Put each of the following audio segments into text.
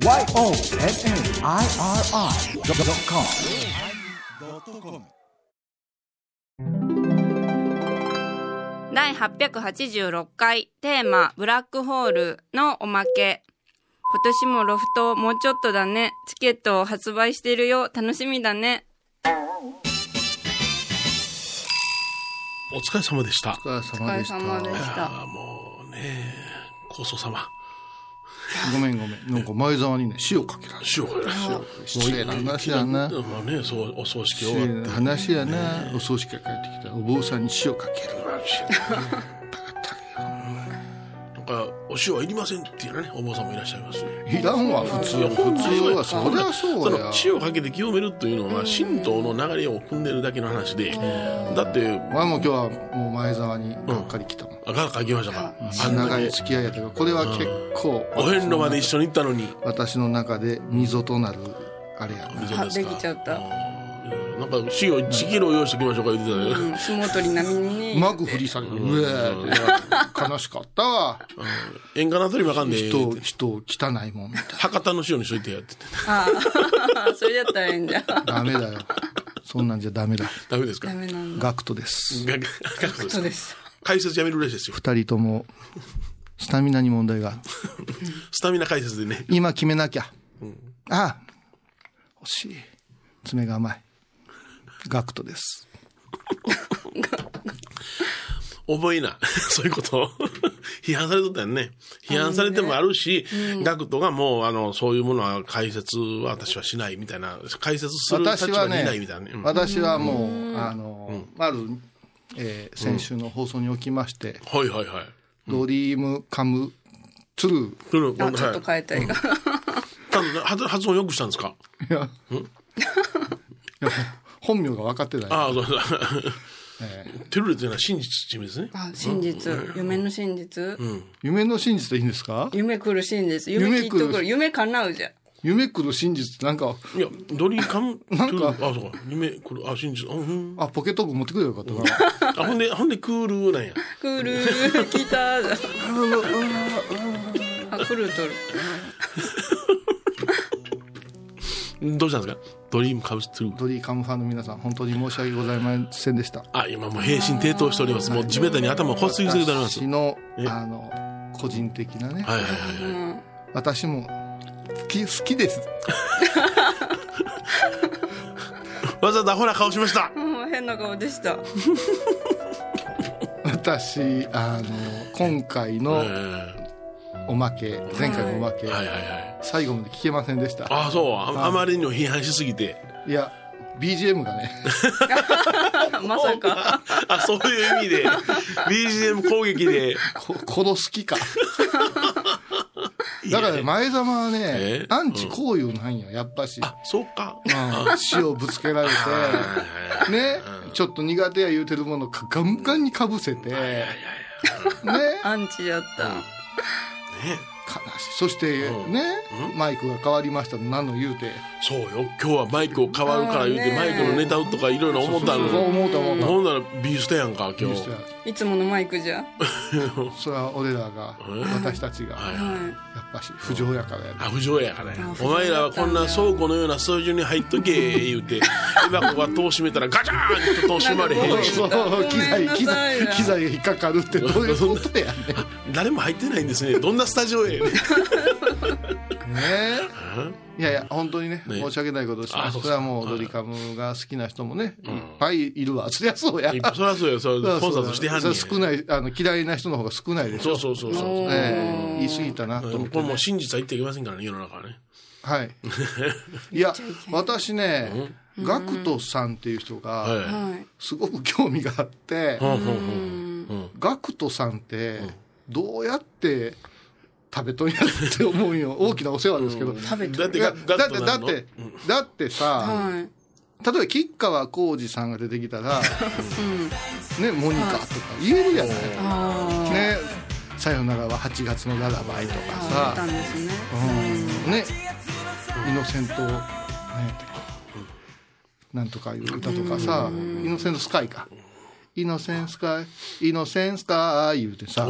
YONNIRI.com 第886回テーマブラックホールのおまけ。今年もロフトもうちょっとだね。チケットを発売してるよ。楽しみだね。お疲れ様でした。お疲れ様でした。もうね、高祖様。ごめんごめん。なんか前澤にね、塩かけられ塩がね。失礼な話やな。まあね、そう、お葬式終わって。話やな。お葬式が帰ってきた。お坊さんに塩かける。か、お塩はいりませんっていうのね、お坊さんもいらっしゃいます。いらんわ、普通。普通は、そりゃそうや。その塩かけて清めるというのは、神道の流れを組んでるだけの話で、だって、まあもう今日はもう前澤にがっかり来たもん。あが書きましたか。あん長い付き合いやったけど、これは結構、お遍路まで一緒に行ったのに。私の中で溝となる、あれやな。あできちゃった。うんなんか、塩1キロ用意しておきましょうか言ってたね。うん、相撲取り並みにね。うまく振り下げる。うえーって悲しかったわ。塩化ナトリウムあかんで、人を、人を汚いもんみたい博多の塩にしといてやってて。ああ、それやったらええんじゃ。な。ダメだよ。そんなんじゃダメだ。ダメですか？ダメなんだ。ガクトです。がががそうです。解説やめるらしいですよ。二人とも、スタミナに問題が。スタミナ解説でね。今決めなきゃ。ああ、欲しい。爪が甘い。ガクトです。覚えな。そういうことを 批判されとったよね。批判されてもあるし、ガクトがもう、あの、そういうものは解説は私はしないみたいな、解説する立私はね場にいないみたいなね。うん私はもう、あの、ある、えー先週の放送におきまして、はいはいはい。ドリームカムツルー。あ、ちょっとはい変えたいが。多分発発音よくしたんですか？いや、いや本名が分かってない。ああ、そうだ。えーテルレというのは真実って意味ですね。あ、真実。夢の真実？夢の真実でいいんですか？夢来る真実。夢きっと夢来る来る。夢叶うじゃん。夢来る真実なんか、いや、ドリーカム、なんかあ、そうか。夢、これ、あ、真実。うんうん。あ、ポケット部持ってくればよかったな。あ、ほんで、ほんで、クールなんや。来る。来た。あ、来るとる。どうしたんですか？ドリームカブストゥルー。ドリーカムファンの皆さん、本当に申し訳ございませんでした。あ、今もう平身低頭しております。もう地べたに頭をこすりつけております。私のえ、あの、個人的なね、はいはいはいはい。私も、好き、好きです。わざわざアホな顔しました。うん、変な顔でした。私、あの、今回えのーおまけ、前回のおまけ、はいはいはい。最後まで聞けませんでした。あ、そう。ああまりにも批判しすぎて。いや、BGM がね、まさか。あ、そういう意味で、BGM 攻撃で。こ殺す気か。だからね、前澤はねえ、アンチこういうなんや、やっぱし。あ、そうか。うん塩ぶつけられて、ね、ちょっと苦手や言うてるものかガンガンにかぶせて、ね、アンチやった。ね。悲しい。そして、うんね、マイクが変わりましたの何の言うて。そうよ。今日はマイクを変わるから言うて、マイクのネタとかいろいろ思ったのそう思うた思うたほんならビーストやんか、今日。いつものマイクじゃ。それは俺らが、私たちが、はいやっぱし不条やからやね。あ、不条やからやあ。お前らはこんな倉庫のような数字に入っとけ、言うて、今ここは戸を閉めたらガチャーンと戸閉まれへんし。そう、機材、機材、機材が引っかかるってどういうことやね 誰も入ってないんですね。どんなスタジオやねん。ん。ねいやいや、本当にね、ね申し訳ないことをしまあそうす。それはもう、ドリカムが好きな人もね、いっぱいいるわ。そりゃそうや。そりゃそうよ、それコンサートしてはんねん。それ少ない、あの、嫌いな人の方が少ないでしょ。そうそうそうそう。ええ言い過ぎたなと思ってこれもう真実は言っていけませんからね、世の中はね。はい。いや、私ね、ガクトさんっていう人が、はい。はい。すごく興味があって、ほんほんほんガクトさんって、どうやって食べとんやって思うんよ。大きなお世話ですけど。食べてだってだって、だって、だってさ、はい。例えば、吉川浩司さんが出てきたら、ね、モニカとか言えるやない。あね、さよならは8月のララバイとかさ、ね。うんね、イノセント、なんとかいう歌とかさ、イノセントスカイか。イノセンスかい、イノセンスか言うてさ、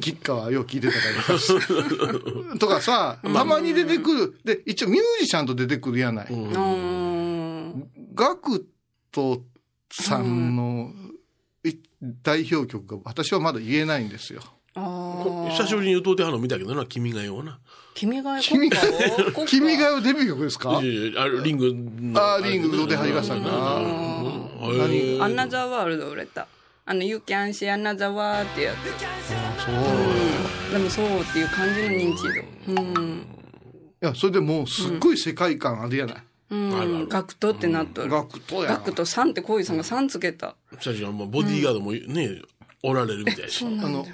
吉川 よう聞いてたから。とかさ、たまに出てくる。で、一応ミュージシャンと出てくるやない。うん。ガクトさんの、い代表曲が私はまだ言えないんですよ。ああ。久しぶりに歌うてはんの見たけどな、君がような？君が君が君が代デビュー曲ですかいやいやあリングの。あーリング歌う？てはりましたなう？ん何アンナザーワールド売れた。あの、You can see another world ってやつ。そう。うん。でもそうっていう感じの認知度。うん。いや、それでもうすっごい世界観あるやない。うん。ガクトってなっとる。ガクトやガクトさんって小井さんが3つけた。最初はもうボディーガードもね、おられるみたいし。あの、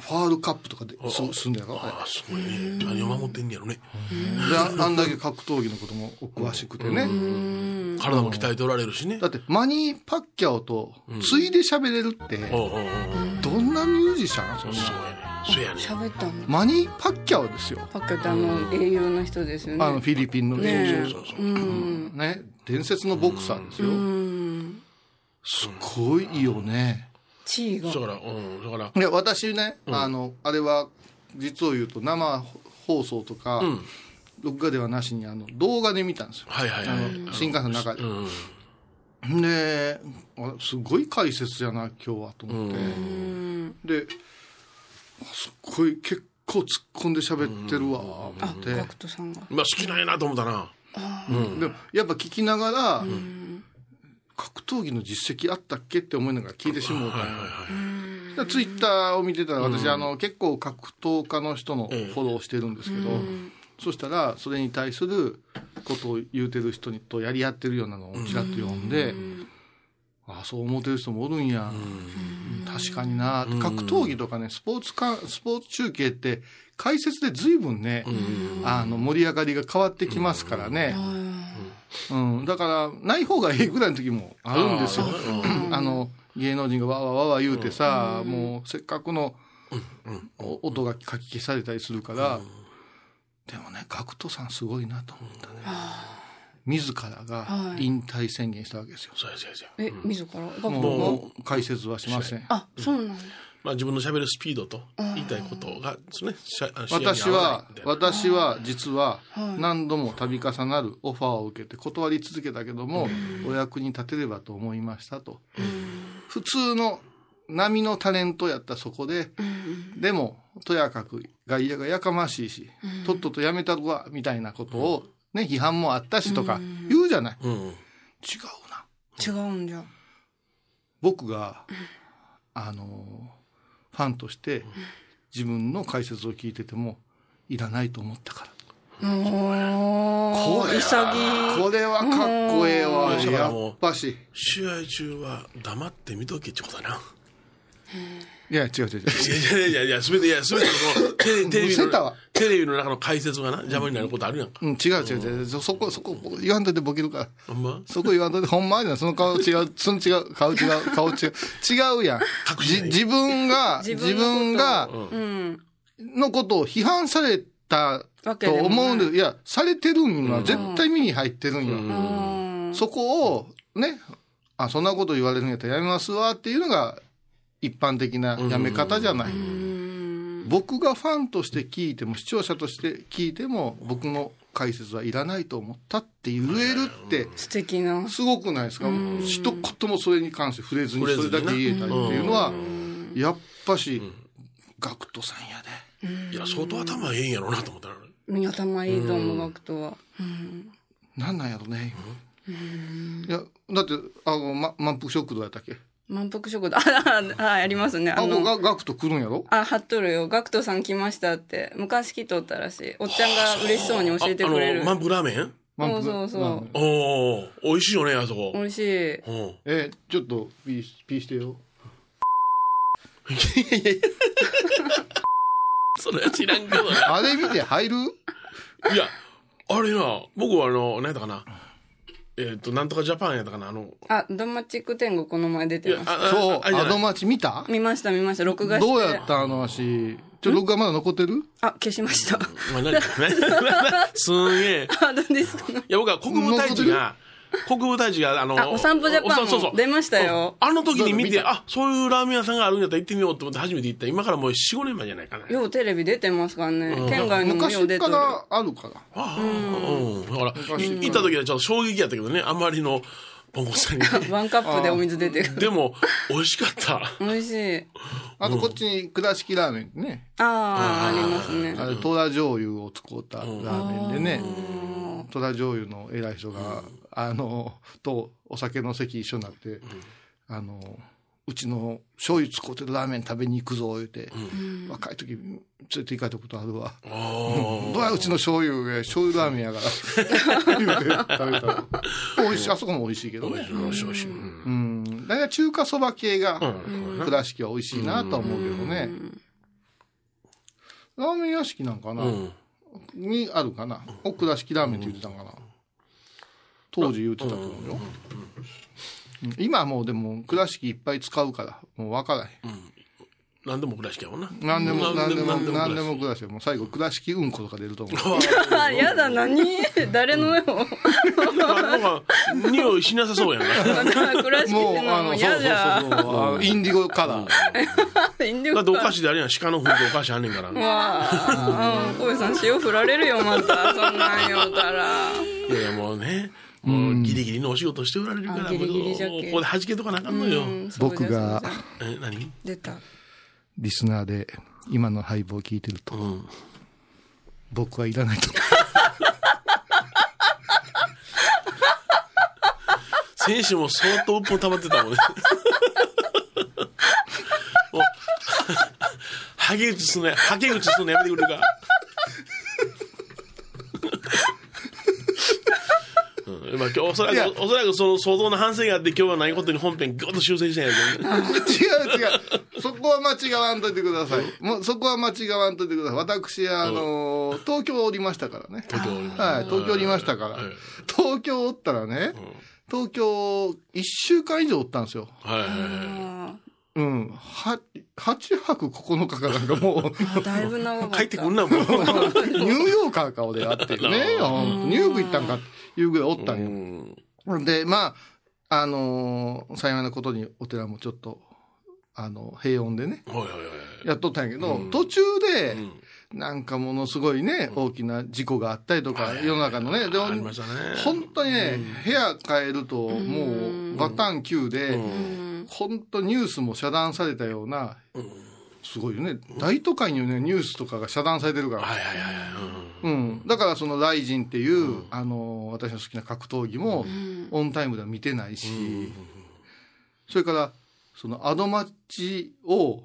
ファールカップとかですすんだやろ？ああ、すごいね。何を守ってんねやろね。でああんだけ格闘技のこともお詳しくてね。体も鍛えておられるしねだ。って、マニー・パッキャオと、ついで喋れるって、どんなミュージシャン？そんなそうやね。そうやね。喋ったの？マニー・パッキャオですよ。パッキャってあの、英雄の人ですよね。あの、フィリピンのねえそうそうそう。うん。ね、伝説のボクサーですよ。うん。すごいよね。地位が。だから、うん、だから、いや、私ね、あの、あれは、実を言うと生放送とか、ん録画ではなしに、あの、動画で見たんですよ。はいはいはい。あの、新幹線の中でう。ん。で、あすごい解説やな、今日は、と思って。うん。で、あすっごい、結構突っ込んで喋ってるわ、っ、て。ガクトさんが。まあ好きなんやなと思ったな。でもやっぱ聞きながら、格闘技の実績あったっけって思いながら聞いてしもうたんやツイッターを見てたら私、あの結構格闘家の人のフォローしてるんですけど、そしたらそれに対することを言うてる人にとやり合ってるようなのをちらっと読んで、ああそう思ってる人もおるんや、確かにな、格闘技とかねスポーツかスポーツ中継って解説で随分ね、あの盛り上がりが変わってきますからね、うん、だからない方がいいぐらいの時もあるんですよ。あ の芸能人がわわわわ言うてさ、もうせっかくのお音がかき消されたりするから、でもね GACKT さんすごいなと思ったね。自らがはい引退宣言したわけですよ。そうやそうやそうや。え、自ら？もう解説はしません。あ、そうなんだ。まあ自分の喋るスピードと言いたいことがですね、私は私は実は何度も度重なるオファーを受けて断り続けたけども、お役に立てればと思いましたと、普通の波のタレントやったそこで、でもとやかく外野がやかましいし、とっととやめたるわみたいなことを、ね、批判もあったしとか言うじゃない、うん。違うな。違うんじゃ。僕が、あのファンとして自分の解説を聞いててもいらないと思ったから。おー、潔い。これはかっこええわ。うんやっぱし。試合中は黙って見とけってことだな。いや、違う違う違う。いやいやいやいや、すべて、いや、すべてのテレ テレビのテレビの中の解説がな、邪魔になることあるやんか。うん、違う違う違う。そそこ、そこ、言わんといてボケるから。ほんま？そこ言わんといて、ほんまにな、その顔違う、その違う、顔違う、顔違う。違うやん。じ自分が、自自分が、うん。のことを批判されたと思うんで、いや、されてるんは絶対目に入ってるんよ。うん。そこを、ね、あ、そんなこと言われるんやったらやめますわっていうのが、一般的なやめ方じゃない。僕がファンとして聞いても、視聴者として聞いても、僕の解説はいらないと思ったって言えるって、素敵な。すごくないですか？一言もそれに関して触れずに、それだけ言えたりっていうのは、やっぱし、ガクトさんやで。いや、相当頭ええんやろうなと思ったら。頭いいと思う、ガクトは。うん。なんなんやろね。いや、だって、あの、ま、満腹食堂やったっけ？満腹食堂。あ、あ、あありますね。ああ、の、ガガクト来るんやろ？あ、貼っとるよ。ガクトさん来ましたって。昔来とったらしい。おっちゃんが嬉しそうに教えてくれる。ああの、満腹ラーメン？そうそうそうおお美味しいよね、あそこ。美味しい。うん。え、ちょっと、ピー、ピーしてよ。それは知らんけどな。あれ見て入る？いや、あれな、僕はあの、何やったかな。えっ、と、なんとかジャパンやったかな、あの、あ、ドマチック天国この前出てました。あそう、あアドマチ見た？見ました見ました。録画して。どうやったあの足？ちょ、録画まだ残ってる？あ、消しました。まあ、何 すんげえ。あ、どうですかいや、僕は国分太一が、国分太一が、あの、あお散歩ジャパンもおそうそう出ましたようんあの時に見て、あ、そういうラーメン屋さんがあるんやったら行ってみようと思って初めて行った。今からもう4、5年前じゃないかな。ようテレビ出てますからね。県外のもよ出てる。からあるから。ああ、うん。だから、行った時はちょっと衝撃やったけどね、あまりのポンコツさんに。ワンカップでお水出てくる。でも、美味しかった。美味しい。あとこっちに倉敷ラーメンね。ああ、ありますね。あれ、トラ醤油を使ったラーメンでね。トラ醤油の偉い人が、あの、とお酒の席一緒になって、あの、うちの醤油使ってるラーメン食べに行くぞ、言うて、若い時連れて行かれたことあるわ。あどうやうちの醤油へ醤油ラーメンやから。言うて食べたら。美味しい、あそこも美味しいけどあ、ね。美味しい美味しい。うんうん。だから中華そば系が、倉敷は美味しいなとは思うけどね。ラーメン屋敷なんかな、うん。にあるかな？お倉敷ラーメンって言ってたんかな？当時言ってたと思うよ。うん今はもうでも倉敷いっぱい使うから、もう分からへん。何でも倉敷やもんな。何でも、何でも、何でも倉敷。もう最後倉敷うんことか出ると思う。あ、やだ、何？誰のよ。匂いしなさそうやん。か。倉敷もう、あの、もそうそうそう。そうインディゴカラー。インディゴだってお菓子であれやん、鹿の糞ってお菓子あんねんから。わあ、小井さん。塩振られるよ、また。そん。なん。言うたら。いや、もうね、もうギリギリのお仕事しておられるから、あギリギリじゃここで弾けとかなあかんのよ。僕がえ、何？出た。リスナーで今の配棒を聞いてると、うん。僕はいらないと。選手も相当うっぽん溜まってたもんね。もう、はげ口すんのや、はげ口すんのやめてくれるか。うんまあ、今日おそらく、おそらくその相当な反省があって、今日はないことに本編ぐっと修正したんやけどね。違う違う。そこは間違わんといてください。もうそこは間違わんといてください。私、あの、東京おりましたからね。東京おりましたはい、東京おりましたからはい。東京おったらね、東京1週間以上おったんですよ。はいはいはい。あうん。は、8泊9日かなんかもう、ーだいぶ長かった。帰ってくんな、もう。ニューヨーカー顔であってね、ほんとニューヨーク行ったんかっていうぐらいおったんよ。で、まあ、あのー幸いなことにお寺もちょっと、あの、平穏でね、はいはいはい。やっとったんやけど、途中で、なんかものすごいね、大きな事故があったりとか、世の中のね、でも。本当にね、部屋変えると、もう、バタン級で、本当ニュースも遮断されたような、すごいよね。大都会にはね、ニュースとかが遮断されてるから。うん。だからそのライジンっていう、あの、私の好きな格闘技も、オンタイムでは見てないし、それから、そのアドマッチを、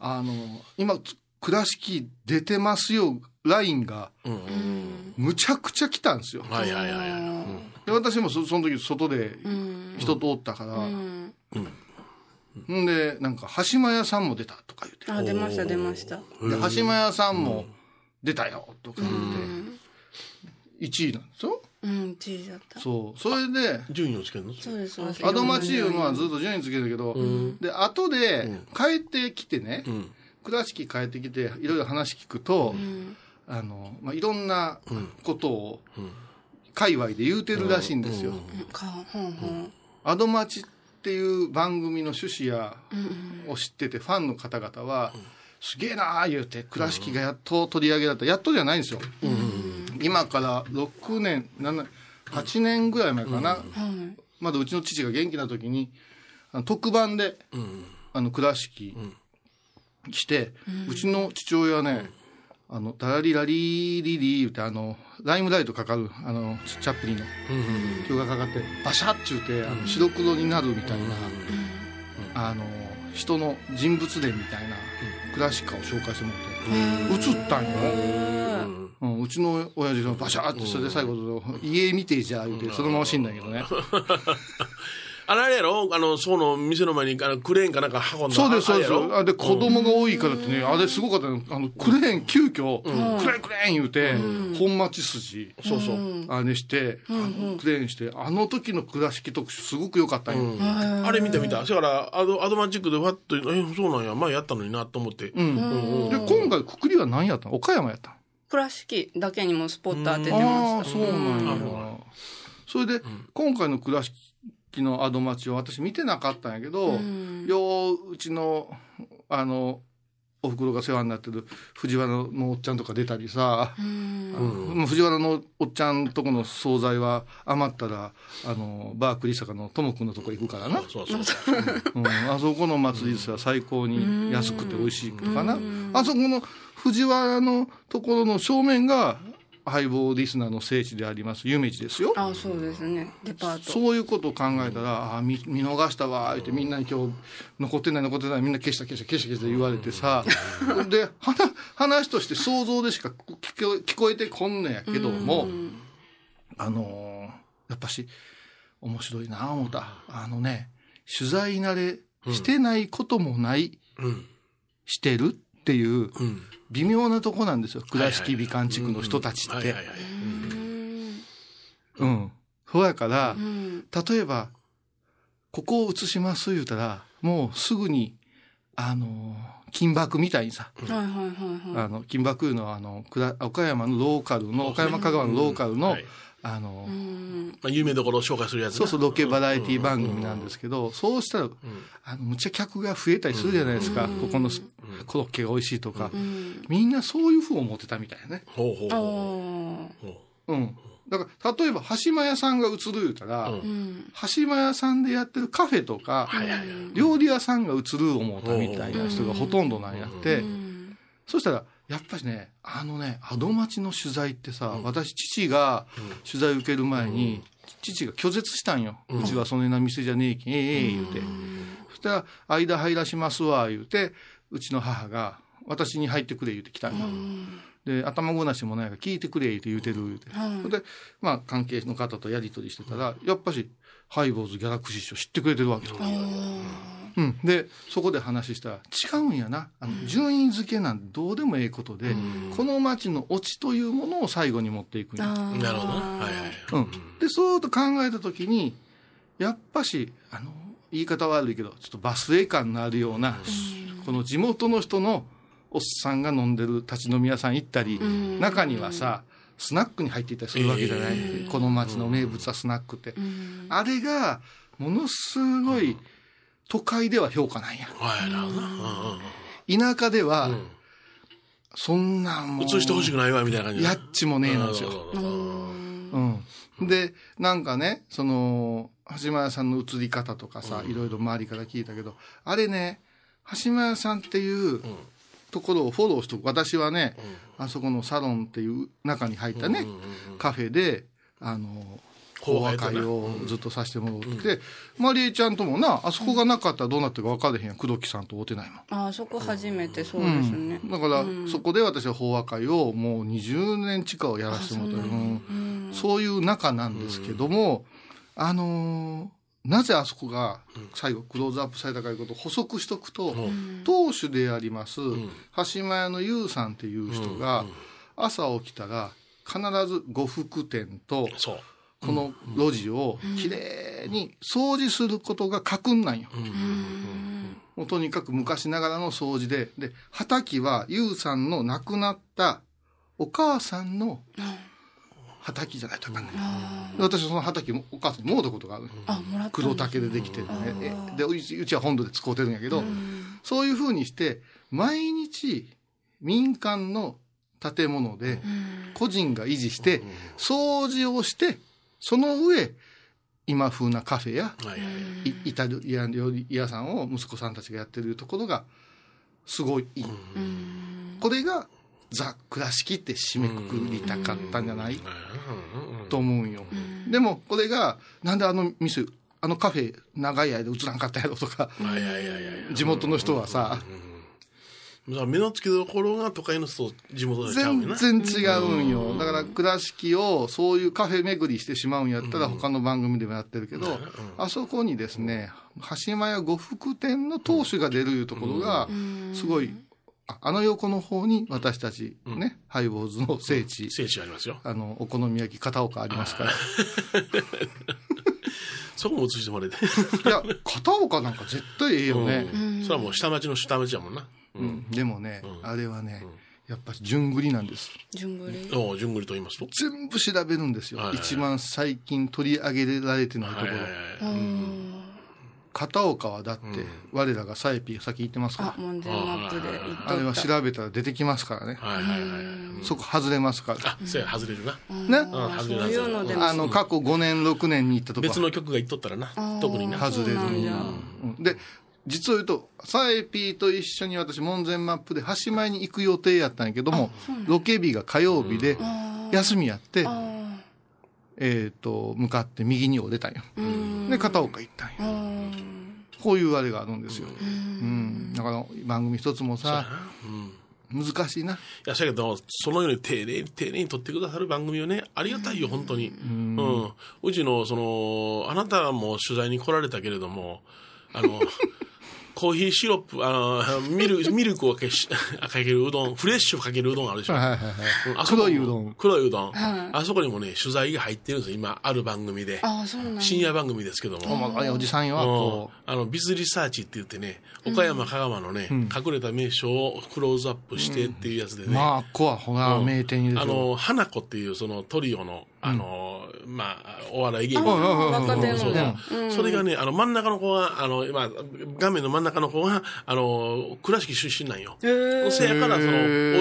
あの、今、倉敷出てますよ、ラインが、むちゃくちゃ来たんですよ。はいはいはいはい。で私もそその時外で人通ったから、うんんで、なんか、橋間屋さんも出たとか言って。あ、出ました、出ました。で、橋間屋さんも出たよとか言って、1位なんですよ。うん、1位だった。そう。それで、順位をつけるの？そうです、そうです。アドマチウムはずっと順位つけてるけど、で、後で帰ってきてね、ん倉敷帰ってきて、いろいろ話聞くと、あの、まあ、いろんなことを、界隈で言うてるらしいんですよ。アドマチっていう番組の趣旨や、を知ってて、ファンの方々は、すげえなー言うて、倉敷がやっと取り上げられた。やっとじゃないんですよ。今から6年、7、8年ぐらい前かな。はい。まだうちの父が元気な時に、あの特番で、あの、倉敷来て、うちの父親はね、あの、ダラリラリーリリー言って、あの、ライムライトかかる、あの、チャップリンの曲がかかって、バシャッちゅうて、あの白黒になるみたいな、あの、人の人物伝みたいな、クラシカを紹介してもらって、映ったんよ。うん、うちの親父がバシャーって、それで最後、家見てじゃあ、言うて、そのまま死んだけどね。あれあれやろ？あの、その店の前にあのクレーンかなんか運んだそうです、そうです。あで、子供が多いからってね、あれすごかったの。あの、クレーン、急遽、クレーン、クレーン言うて、本町筋、そうそう。あれして、あのクレーンして、あの時の倉敷特集すごく良かったんよ。あれ見た見た？だから、アドアドマチックでファッと、え、そうなんや、前やったのになと思って。うん。で、今回、くくりは何やったの？岡山やったの？倉敷だけにもスポット当ててあまあ、しそうなんや。それで、今回の倉敷のアドマチを私見てなかったんやけど、うんよう、うちの、あの、お袋が世話になってる藤原のおっちゃんとか出たりさ、うんもう藤原のおっちゃんとこの惣菜は余ったら、あの、バークリ坂のともくんのとこ行くからな。そうそうそう。うん、あそこの祭りですは最高に安くて美味しいかな。あそこの藤原のところの正面が、ハイボーリスナーの聖地であります、夢地ですよ。あそうですねデパートそういうことを考えたら、あ見見逃したわ、言ってみんなに今日残ってない残ってないみんな消した消した消した消した言われてさ、で、話話として想像でしか聞こ聞こえてこんのやけども、あのーやっぱし面白いな思った。あのね、取材慣れしてないこともない、うん。してるっていううん。微妙なとこなんですよ。倉敷美観地区の人たちって。うんうん。そうやから、うん例えば、ここを映します言うたら、もうすぐに、あの、金箔みたいにさ、あの、金箔いうのは、あの、岡山のローカルの、岡山香川のローカルの、はいあの、うん。まあ、有名どころを紹介するやつなそうそう、ロケバラエティ番組なんですけど、そうしたら、あの、むっちゃ客が増えたりするじゃないですか。ここのスコロッケが美味しいとか。うん。みんなそういう風を思ってたみたいね。ほうほうあほううん。だから、例えば、橋間屋さんが映る言うたら、うん。うん橋間屋さんでやってるカフェとか、はいはいはい。料理屋さんが映る思うたみたいな人がほとんどなんやって、うん。そしたら、やっぱりね、あのね、アドマチの取材ってさ、私、父が取材受ける前に、父が拒絶したんよ。うちはそねな店じゃねえけん、ええええ言うて。そしたら、間入らしますわ、言うて、うちの母が、私に入ってくれ言うて来たんよ。で、頭ごなしもないから聞いてくれ言うて言うてる言うて。はいそれで、まあ、関係の方とやり取りしてたら、やっぱし、ハイボーズギャラクシー賞知ってくれてるわけよ。うん。で、そこで話したら、違うんやな。あの、順位付けなんてどうでもええことで、この街のオチというものを最後に持っていくんや。なるほどな。はいはい。うん。で、そうと考えたときに、やっぱし、あの、言い方悪いけど、ちょっとバスエ感のあるような、この地元の人のおっさんが飲んでる立ち飲み屋さん行ったり、中にはさ、スナックに入っていったりするわけじゃない、この街の名物はスナックって。あれが、ものすごい、都会では評価なんや。田舎では、ん。そんなんもう、映してほしくないわ、みたいな感じでやっちもねえなんですよ。うん。で、なんかね、その、橋間屋さんの映り方とかさ、いろいろ周りから聞いたけど、あれね、橋間屋さんっていうところをフォローしておく。私はね、あそこのサロンっていう中に入ったね、カフェで、あの、講話会をずっとさせてもらって、マリエちゃんともな、あそこがなかったらどうなってるか分かれへんやん。工藤木さんと会うてないもん。あーそこ初めてそうですね、だから、そこで私は法話会をもう20年近くやらせてもらってそういう中なんですけども、あのーなぜあそこが最後クローズアップされたかいうことを補足しとくと、当主であります、橋間屋の優さんっていう人が、朝起きたら必ず呉服店とそう。この路地をきれいに掃除することが家訓なんよ。もうとにかく昔ながらの掃除で、で、畑は、ゆうさんの亡くなったお母さんの畑じゃないとあかんねん。で私はその畑もお母さんにもうたことがある。あもらった黒竹でできてるね。えで、うちうちは本土で使うてるんやけど、そういうふうにして、毎日民間の建物で個人が維持して、掃除をして、その上、今風なカフェやイタリアン料理屋さんを息子さんたちがやってるところがすごいいい。これがザ・倉敷って締めくくりたかったんじゃない？と思うんよ。でもこれがなんであの店、あのカフェ長い間映らんかったやろとか。地元の人はさ、目の付けどころが都会の人と地元でちゃうよな。全然違うんよ。だから倉敷をそういうカフェ巡りしてしまうんやったら他の番組でもやってるけど、あそこにですね、橋間屋呉服店の当主が出るいうところが、すごい、ああの横の方に私たちね、ハイボーズの聖地、聖地ありますよ。あの、お好み焼き片岡ありますから。そこも映してもらえて。いや、片岡なんか絶対ええよね。うんそれはもう下町の下町やもんな。うんでもね、あれはね、やっぱり順繰りなんです。順繰り？順繰りと言いますと？全部調べるんですよ。はいはいはい一番最近取り上げられてないところ。片岡はだって、我らがサエピー先言ってますあか、門前マップで言っとった。ら。あれは調べたら出てきますからね。はいはいはいはい。そこ外れますから。あ、そうや、外れるな。ね。あそう外れるいうのでも。あの、過去5年、6年に行ったとこ別の曲が言っとったらな、特にな。外れる。んで、実を言うと、サエピーと一緒に私、門前マップで橋前に行く予定やったんやけども、ロケ日が火曜日で、休みやって、えっ、と、向かって右に折れたんよ。で、片岡行ったんよ。こういうあれがあるんですよ。うん。だから、番組一つもさ、うん。い難しいな。や、そやけど、そのように丁寧に丁寧に撮ってくださる番組をね、ありがたいよ、本当に。うん。うちの、その、あなたも取材に来られたけれども、あの、コーヒーシロップ、あの、ミル ミルクをかけしかけるうどん、フレッシュをかけるうどんあるでしょ。はいはいはい。うんあそこも黒いうどん。黒いうどん。あそこにもね、取材が入ってるんですよ、今、ある番組で。あ、そうなんだ。深夜番組ですけども。お前おじさんよ、こあの、ビズリサーチって言ってね、岡山、香川のね、隠れた名所をクローズアップしてっていうやつでう。ね。まあ、こはほら、名店に出てる。あの、花子っていうそのトリオの、あの、まあ、お笑い芸人。そう。そう。それがね、あの、真ん中の子は、あの、今、画面の真ん中の子は、あの、倉敷出身なんよ。せやから、その、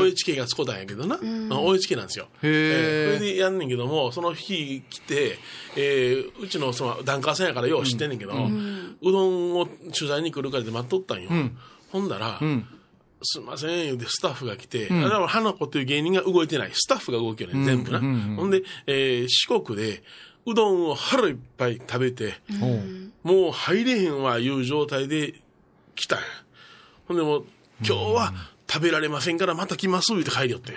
OHK がつこたんやけどな。OHK なんですよ。それでやんねんけども、その日来て、えーうちの、その、ダンカーさんやからよう知ってんねんけど、うどんを取材に来るからで待っとったんよ。ほんだら、すいません、言うてスタッフが来て、あれは花子という芸人が動いてない。スタッフが動きよね、全部な。ほんで、えー四国で、うどんを腹いっぱい食べて、おうもう入れへんわ、いう状態で来たほんでもう、今日は食べられませんからまた来ます、言うて帰りよって。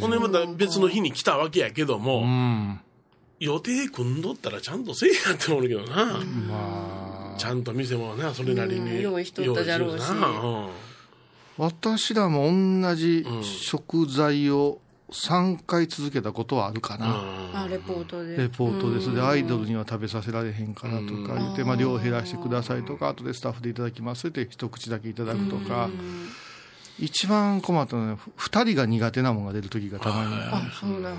ほんでまた別の日に来たわけやけども、うん。予定組んどったらちゃんとせえやって思うけどな。まあ、ちゃんと店もな、それなりうんに。用意しとったじゃろうし私らも同じ食材を3回続けたことはあるかな。あ、レポートで。レポートです。で、アイドルには食べさせられへんからとか言って、まあ、量減らしてくださいとか、後でスタッフでいただきますって一口だけいただくとか、一番困ったのは、二人が苦手なもんが出る時がたまにある。あ、そうだ。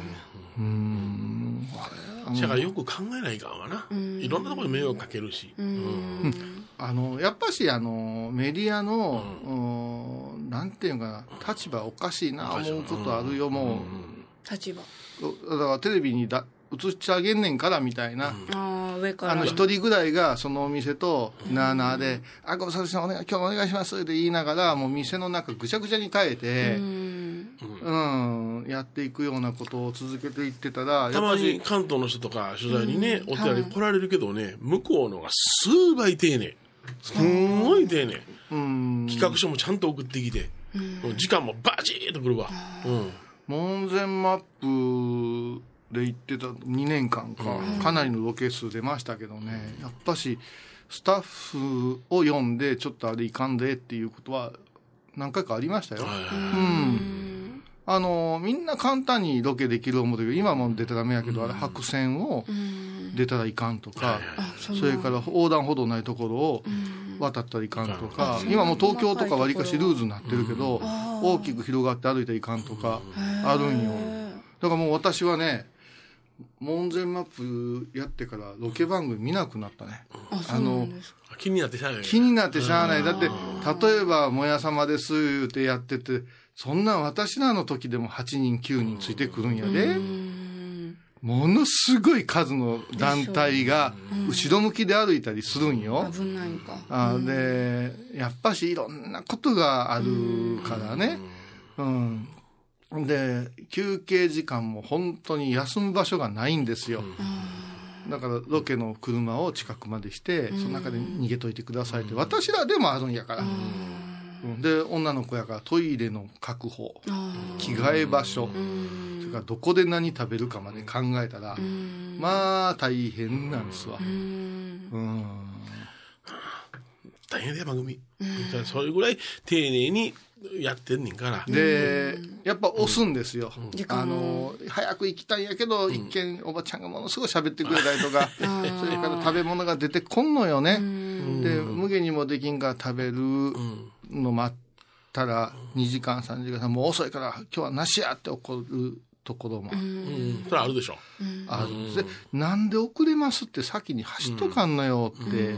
うん。だからよく考えないかんわな。いろんなところに迷惑かけるし。うんあの、やっぱし、あの、メディアの、うんなんていうかな、立場おかしいな、思うことあるよ、も立場。う。だからテレビにだ映しちゃあげんねんから、みたいな。ああ、上から。あの、一人ぐらいが、そのお店と、なあなあで、あ、ごめんなさい、お願い、今日お願いしますって言いながら、もう店の中ぐちゃぐちゃに変えて、うん。うん、やっていくようなことを続けていってたら、やたまに関東の人とか取材にね、お手洗い来られるけどね、向こうのが数倍丁寧。すんごい丁寧。うん、企画書もちゃんと送ってきて、時間もバチッとくるわ。うん。門前マップで行ってた2年間か、かなりのロケ数出ましたけどね、やっぱし、スタッフを読んで、ちょっとあれいかんでっていうことは、何回かありましたよ。うん。あの、みんな簡単にロケできる思うけど、今も出たらダメやけど、あれ白線を出たらいかんとか、あ、そそれから横断歩道ないところを渡ったらいかんとか、今もう東京とかわりかしルーズになってるけど、大きく広がって歩いたらいかんとか、あるんよ。だからもう私はね、門前マップやってからロケ番組見なくなったね。あ、そうなんですか。気になってしゃあない。気になってしゃあない。だって、例えば、もやさまです言うてやってて、そんな私らの時でも8人、9人ついてくるんやで。うん。ものすごい数の団体が後ろ向きで歩いたりするんよ。危ないか。あで、やっぱしいろんなことがあるからね。うん。で、休憩時間も本当に休む場所がないんですよ。だからロケの車を近くまでして、その中で逃げといてくださいって、私らでもあるんやから。うんで、女の子やからトイレの確保、あ着替え場所。それからどこで何食べるかまで考えたら、うん。まあ大変なんですわう。ん。うん。大変だよ、番組。それぐらい丁寧にやってんねんから。で、やっぱ押すんですよ。時間あの、早く行きたいんやけど、一見おばちゃんがものすごい喋ってくれたりとか、それから食べ物が出てこんのよね。で、無限にもできんから食べるの待ったら2時間3時間もう遅いから今日はなしやって怒るところもうん。それはあるでしょ。ある。ん。でなんで遅れますって先に走っとかんのよって、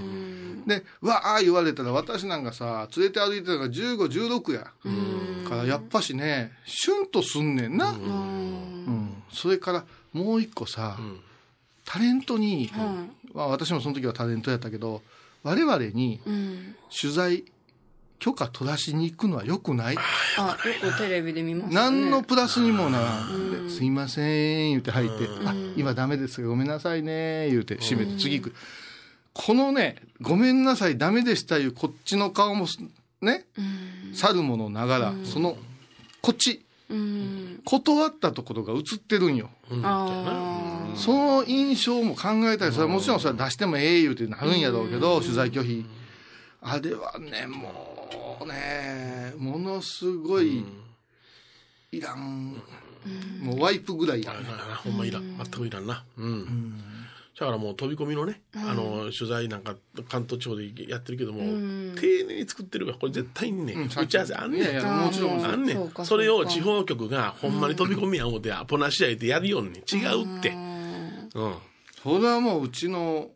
でわあ言われたら私なんかさ連れて歩いてたのが1516や、からやっぱしねシュンとすんねんな、うん。それからもう一個さ、ん。タレントに、まあ、私もその時はタレントやったけど我々にうん。取材許可取らしに行くのはよくないあ、よくテレビで見ますね。何のプラスにもならん。ですいません言うて入って「あ今ダメですごめんなさいね」言うて閉めて次行く。このね「ごめんなさいダメでした」いうこっちの顔もすね去るものながらそのこっち。うん。断ったところが映ってるんよ。あその印象も考えたりそれはもちろんそれは出してもええ言うてなるんやろうけど取材拒否。あれはねもうねものすごいいらんもうワイプぐらいいらんほんまいらん。全くいらんな。うん。だからもう飛び込みのね、あの、取材なんか関東地方でやってるけども、丁寧に作ってるから、これ絶対にね、うん打ち合わせあんねん。いやいやもちろんあんね。んかそれを地方局がほんまに飛び込みや思って、アポなしやってやるように違うって。うん。それはもううちの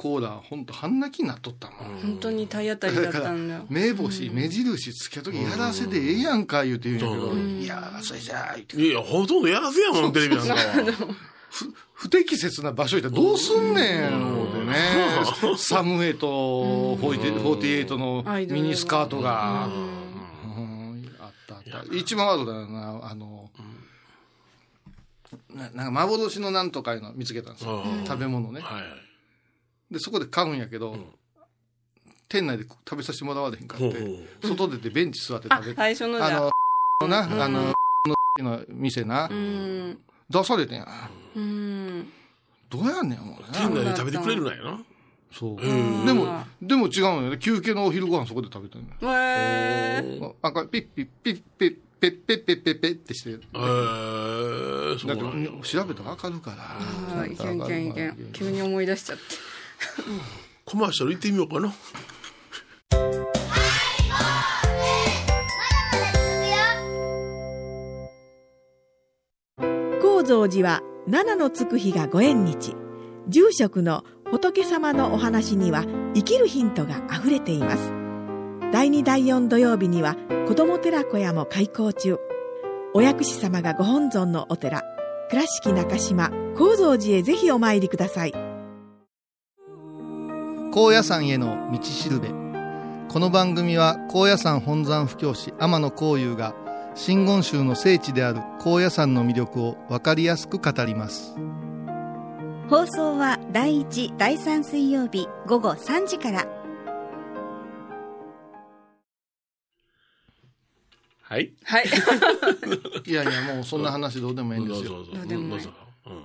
コーラ本当半泣きになっとったもん、あ。本当に体当たりだったんだよ。目星、目印つけときやらせてええやんか言うて言うんやけど、いやそれじゃあ言うて。いや、ほとんどやらせやもん、テレビなんか不適切な場所行ったらどうすんねん思うてね。サムエと48のミニスカートが、うん。あったあった。一番ワードだよなあの、ななんか幻のなんとかいうの見つけたんですよ、うん。食べ物ね。はい。でそこで買うんやけど、店内で食べさせてもらわれへんかって、外出てベンチ座ってあ食べ、て、最初のじゃ。あの、な、あの、の店な、うん。出されてんや。うん。どうやんねん、もう店な。内で食べてくれるなんやな。そう。んでも、でも違うのよね。休憩のお昼ご飯そこで食べてんのよ。へえ。あ、これピッピッピッピッペッペッペッペッペッってして。えー、そだって。調べたらわかるから。あいけんいけんいけん。急に思い出しちゃって。コマーシャル行ってみようかな。高蔵寺は七のつく日がご縁日。住職の仏様のお話には生きるヒントがあふれています。第2第4土曜日には子ども寺小屋も開校中。お薬師様がご本尊のお寺。倉敷中島・高蔵寺へぜひお参りください。高野山への道しるべ。この番組は高野山本山布教師天野幸雄が真言宗の聖地である高野山の魅力をわかりやすく語ります。放送は第1、第3水曜日午後3時から。はい。はい。いやいや、もうそんな話どうでもいいんですよ。どうぞどうでもいいどうぞ。うん。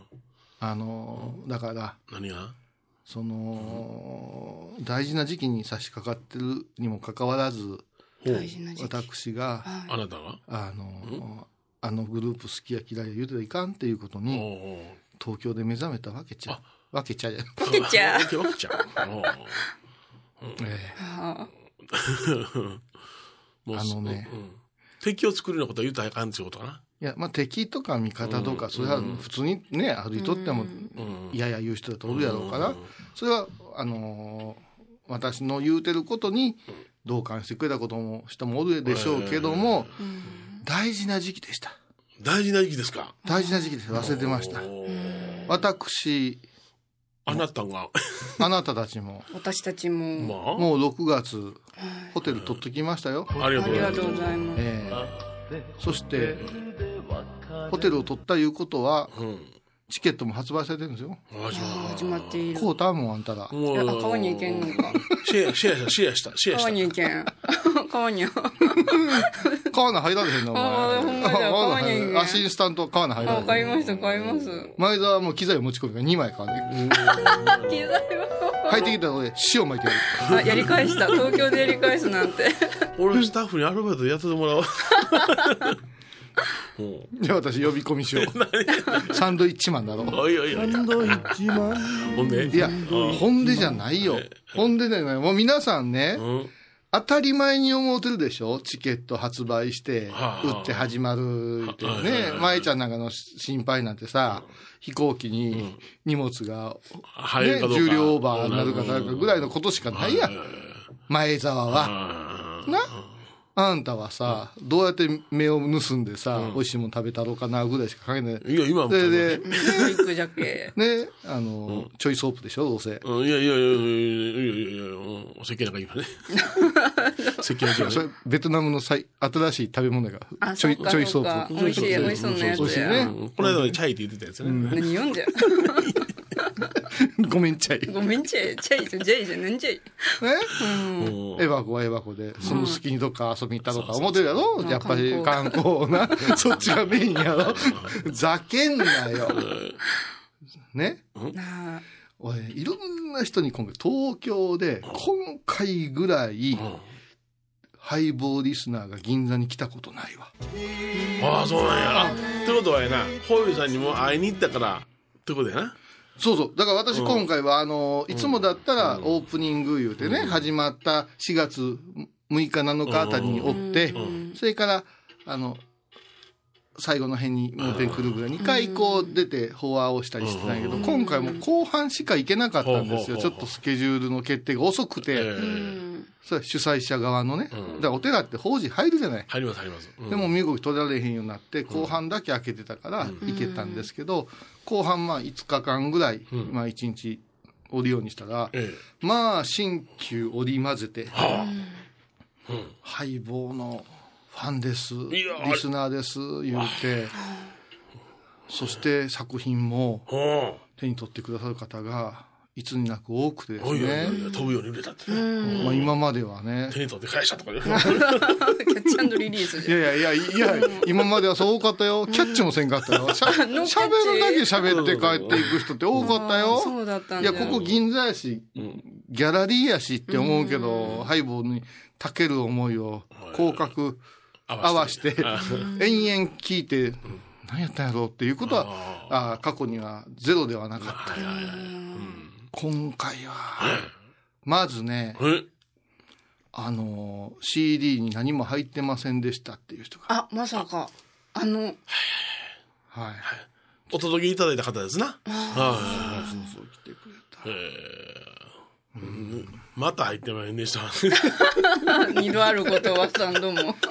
あの、だから、何が？その、大事な時期に差し掛かってるにもかかわらず、ほう。大事な時期。私が、あなたが？あの、あのグループ好きや嫌いや言うてはいかんっていうことおに、お東京で目覚めたわけちゃう。わけちゃう。や。うけちゃう。わけちゃう。おう。えあ。もうあのねうん。敵を作るようなことは言うたらあかんっていうことかな。えいや、まあ敵とか味方とか、それは普通にね、歩いとっても、うん。いやいや言う人だとおるやろうから、それは、あのー私の言うてることに同感してくれたことも人もおるでしょうけども、大事な時期でした。大事な時期ですか？大事な時期です。忘れてました。私、あなたが、あなたたちも、私たちも。まあ、もう6月、ホテル取っときましたよ。ありがとうございますありがとう。ございます。ええそして、ホテルを取ったいうことは、うん。チケットも発売されてるんですよ。始ま始まっている。こうたもんあんたら。もいやあ川に行けんのか。シェア、シェアした、シェアした、シェア川した。に行けん。川に。川名入られへんのお前。あーほんまじゃ川に行けんアシスタント川名入らあ、れへん。買いました、買います。前澤はもう機材を持ち込むから2枚買うね。機材は。入ってきたら俺塩巻いてる。あ、やり返した。東京でやり返すなんて。俺スタッフにアルバイトやっててもらおう。もじゃあ私呼び込みしよう。サンドイッチマンだろ。う、おいおいおい。ほんで？いや、ほんでじゃないよ。ほんでじゃない。もう皆さんねう、ん。当たり前に思うてるでしょ？チケット発売してはあ、売って始まるってねはい。舞ちゃんなんかの心配なんてさ、飛行機に荷物が、ね。重量オーバーになるかなるかぐらいのことしかないやん。前澤は。あな？あんたはさ、どうやって目を盗んでさ、美味しいもの食べたろうかなぐらいしか考えない。ーいや、今も。で、で。ね、あの、ちょいソープでしょ、どうせ。うんいやいやいやいやいやいやいやうんお石鹸なんか今ね。石鹸なんかそれね。、ベトナムの最新しい食べ物やから。あ、ちょい、ソープ。美味しい、美味しそうなやつや。美味しいねうんこの間ね、チャイって言ってたやつね。何読んじゃ ごめんちゃい。ねごめんちゃい、ちゃいじゃ、じゃいじゃ、なんじゃい。うんエバコはエバコで、その隙にどっか遊びに行ったとか思ってるやろ？んやっぱり観光な。そっちがメインやろ？ざけんなよ。ね？俺、いろんな人に今回、東京で、今回ぐらい、ハイボーリスナーが銀座に来たことないわ。ああ、そうなんや。あ、ってことはやな、ホイさんにも会いに行ったから、ってことやな。そうそう。だから私うん。今回は、あの、いつもだったらオープニング言うてね、始まった4月6日7日あたりにおって、それから、あの、最後の辺にもう一遍来るぐらい、2回こう出てフォアをしたりしてないけど、今回も後半しか行けなかったんですよ。うんちょっとスケジュールの決定が遅くえて、ーそれ主催者側のね。だうんからお寺って法事入るじゃない。入ります、入ります。うんでも身動き取られへんようになって、後半だけ開けてたから行けたんですけど、後半まあ5日間ぐらい、んまあ1日おるようにしたら、えまあ新旧織り交ぜて、え。はあ。うん。ハイボーのファンです、リやスナーです、言うて、そして作品もほ手に取ってくださる方が、いつになく多くてでう。すおいおいおいね。飛ぶように売れたってね。まあ今まではね、手に取って返したとか言う。キャッチリリースい。やいやいや、いや、今まではそう多かったよ。キャッチもせんかったよ。しゃ喋ノーキャッチるだけ喋って帰っていく人って多かったよ。そうだったんいや。ここ銀座やし、ギャラリーやしって思うけど、ハイボーにたける思いを、広角合わして、延々聞いて、何やったんやろうっていうことは、あ過去にはゼロではなかった。今回は、まずね、え？あの、CD に何も入ってませんでしたっていう人が、あ、まさか。あの、はい。お届けいただいた方ですな。はそうそう来てくれた。い。また入ってませんでした。二度あることは三度も。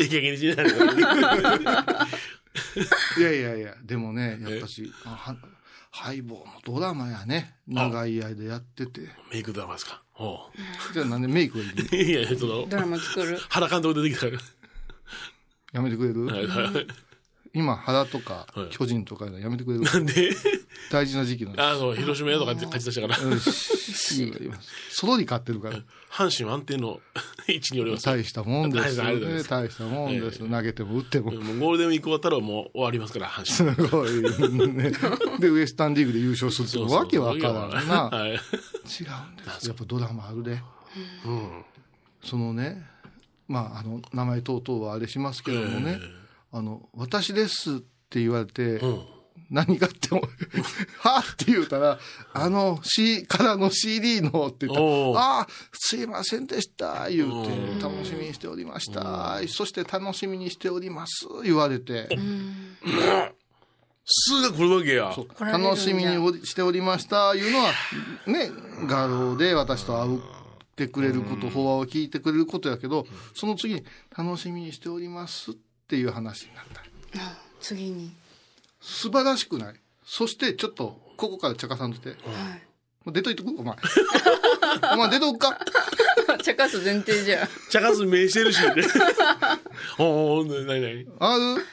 いい加減にしないで。いやいやいや、でもね、やっぱし、ハイボーのドラマやね、長い間やってて。メイクドラマですか？じゃあなんでメイクがいいのいや、その、ドラマ作る？原監督出てきたから。やめてくれる、はいはい今、原とかはい巨人とかやめてくれるなんで？大事な時期なんであそう、広島屋とか勝ち出したから。す。よし。言いますソロに勝ってるから。阪神は安定の位置におります。大したもんですよね。大したもんです。投げても打っても。ゴールデンウィーク終わったらもう終わりますから、阪神。すごい、ね。で、ウエスタンリーグで優勝するってわけわからんな。はい。違うんです。やっぱドラマあるで。うん。そのね、まあ、あの、名前等々はあれしますけどもね、あの、私ですって言われて、うん。何がっても、はって言うたら、あの、C、からの CD のって言ったら、ああ、すいませんでした、言うて、楽しみにしておりました。そして楽しみにしております、言われて、すぐ来るわけや。楽しみにしておりました、いうのは、ね、画廊で私と会ってくれること、法話を聞いてくれることやけど、その次に、楽しみにしておりますっていう話になった。次に。素晴らしくないそして、ちょっと、ここから茶化さんとて、はい。もう出といてくお前。お前出とくか 茶化す前提じゃ。茶化す名してるし。おお、なになになにある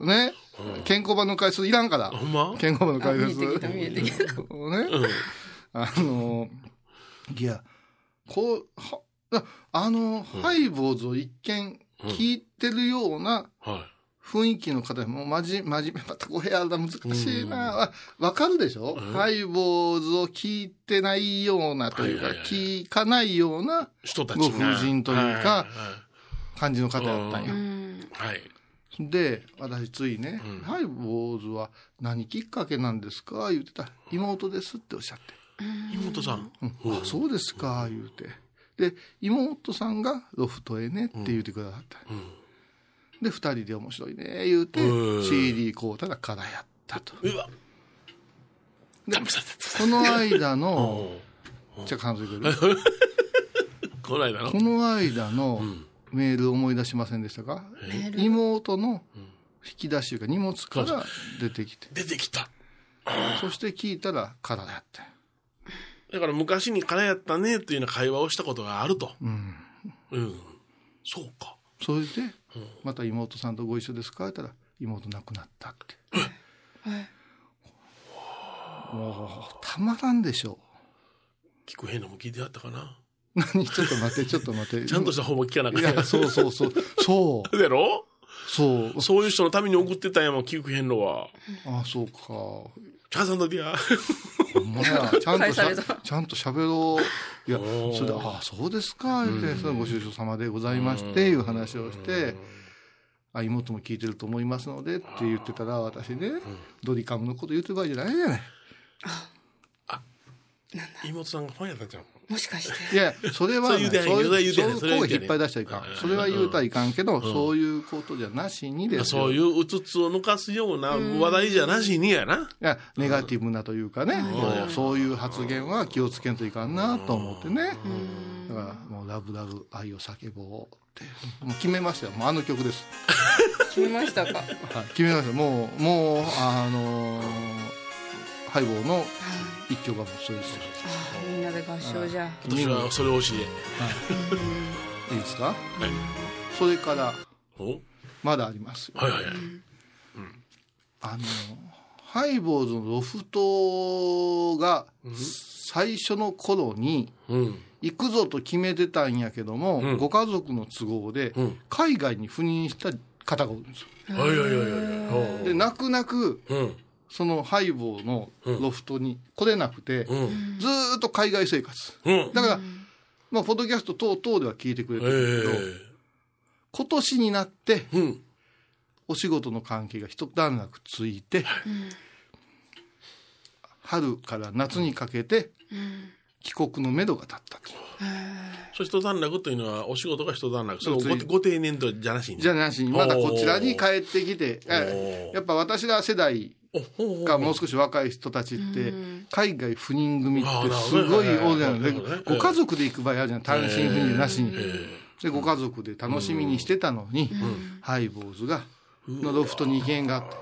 うん。ね健康版の回数いらんから。ほんま健康版の回数。あ見えてきた見えてきたね。うん。あの、いや、こう、はあの、ハイボーズを一見聞いてるようなは雰囲気の方も、まじ、真面目、また語弊あるな、難しいな。わわかるでしょ、ハイボーズを聞いてないようなというか、聞かないような人たちが。ご婦人というかはい感じの方やったんよ。うん。はい。はい。で、私ついね、うんハイボーズは何きっかけなんですか？言ってた。妹ですっておっしゃって。妹さん。うんあそうですか、言うて。で、妹さんがロフトへねって言うてくださった。で、二人で面白いね、言うて、うん CD 買うたら空やったと。うわ。で。この間の、うんじゃあ感想く？るこの間のこの間のメール思い出しませんでしたか？妹の引き出しいうか荷物から出てきて、出てきた。そして聞いたら空やった。だから昔に空やったねっていうような会話をしたことがあると。うん。うん。そうか。それで、また妹さんとご一緒ですかって言ったら、妹亡くなったって。もう、たまらんでしょ聞くへんのも聞いてあったかな。う。何？ちょっと待って、ちょっと待って。ちゃんとした方も聞かなかった。そうそうそう。そう。そうやろそう。そういう人のために送ってたんやもん、聞くへんのは。あ、そうか。チャーさんとでや。ほんまや、ちゃんとしゃちゃんと喋ろう。いや、それで、ああ、そうですか、言って、そのご愁傷様でございまして、いう話をして、あ、妹も聞いてると思いますので、って言ってたら、私ね、ドリカムのこと言ってる場合じゃないじゃない。妹さんがファンやったんちゃう？もしかして。いや、それはそうね、そういう、声引っ張り出しちゃいかん。それは言うたらいかんけど、んそういうことじゃなしにですよ。そういううつつを抜かすような話題じゃなしにやな。いや、ネガティブなというかね、もうそういう発言は気をつけんといかんなと思ってね。だから、もうラブラブ愛を叫ぼうって。もう決めましたよ。もうあの曲です。決めましたか？はい、決めました。もう、もう、あのーハイボーの一曲はもうそれですみんなで合唱じゃ。今年はそれを教え。いいですか？はい。それから、お？まだありますよ。はいはいはい。あの、ハイボーズのロフトが最初の頃にうん。行くぞと決めてたんやけども、うんご家族の都合でうん海外に赴任した方がおるんですよ。はいはいはいはい。で、泣く泣く、うん。そのハイボーのロフトに来れなくて、うん。ずーっと海外生活。うん。だから、まあ、ポッドキャスト等々では聞いてくれえてるけど、え。今年になって、うん。お仕事の関係が一段落ついて、春から夏にかけて、帰国のめどが立ったと。そう一段落というのは、お仕事が一段落。そのごご定年度じゃなしに。じゃなしに、まだこちらに帰ってきて、やっぱ私ら世代がもう少し若い人たちって、海外赴任組ってすごい多いじゃない。でご家族で行く場合あるじゃん。単身赴任なしに。えで、ご家族で楽しみにしてたのに、ハイボーズが、のロフトに意見があって、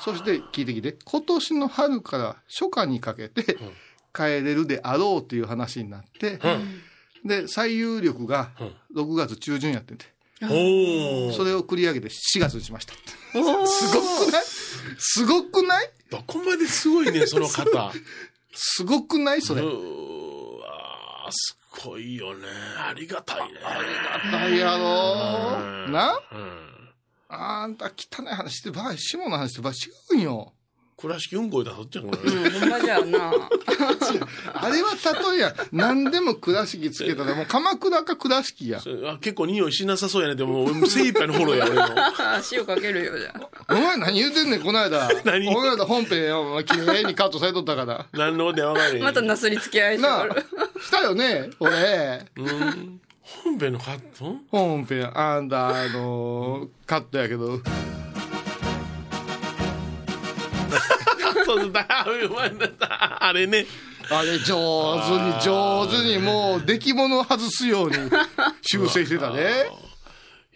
そして聞いてきて、今年の春から初夏にかけて、帰れるであろうっていう話になって、で、最有力が6月中旬やってて。それを繰り上げて4月にしました。すごくない？すごくない？どこまですごいね、その方。すごくない？そうれ。ーわーすごいよね。ありがたいね。大やろうんな？うん。あんた汚い話してば、下の話してば違うんよ。倉敷運行だそっちゃんこれ。うん、ほんまじゃあな。あれは例えや。何でも倉敷つけたら、もう鎌倉か倉敷や。あ結構匂いしなさそうやね。でも、精一杯のフォローや、俺の。塩かけるよ、じゃあ。お前何言うてんねん、この間。何？この間本編を綺麗にカットされとったから。何のことやわかれへんまたなすりつけ合いなしたよね、俺。うん。本編のカット？本編、あんた、あのーカットやけど。そうだ、うまいんだった。あれね。あれ、上手に、上手に、もう、出来物を外すように修正してたね。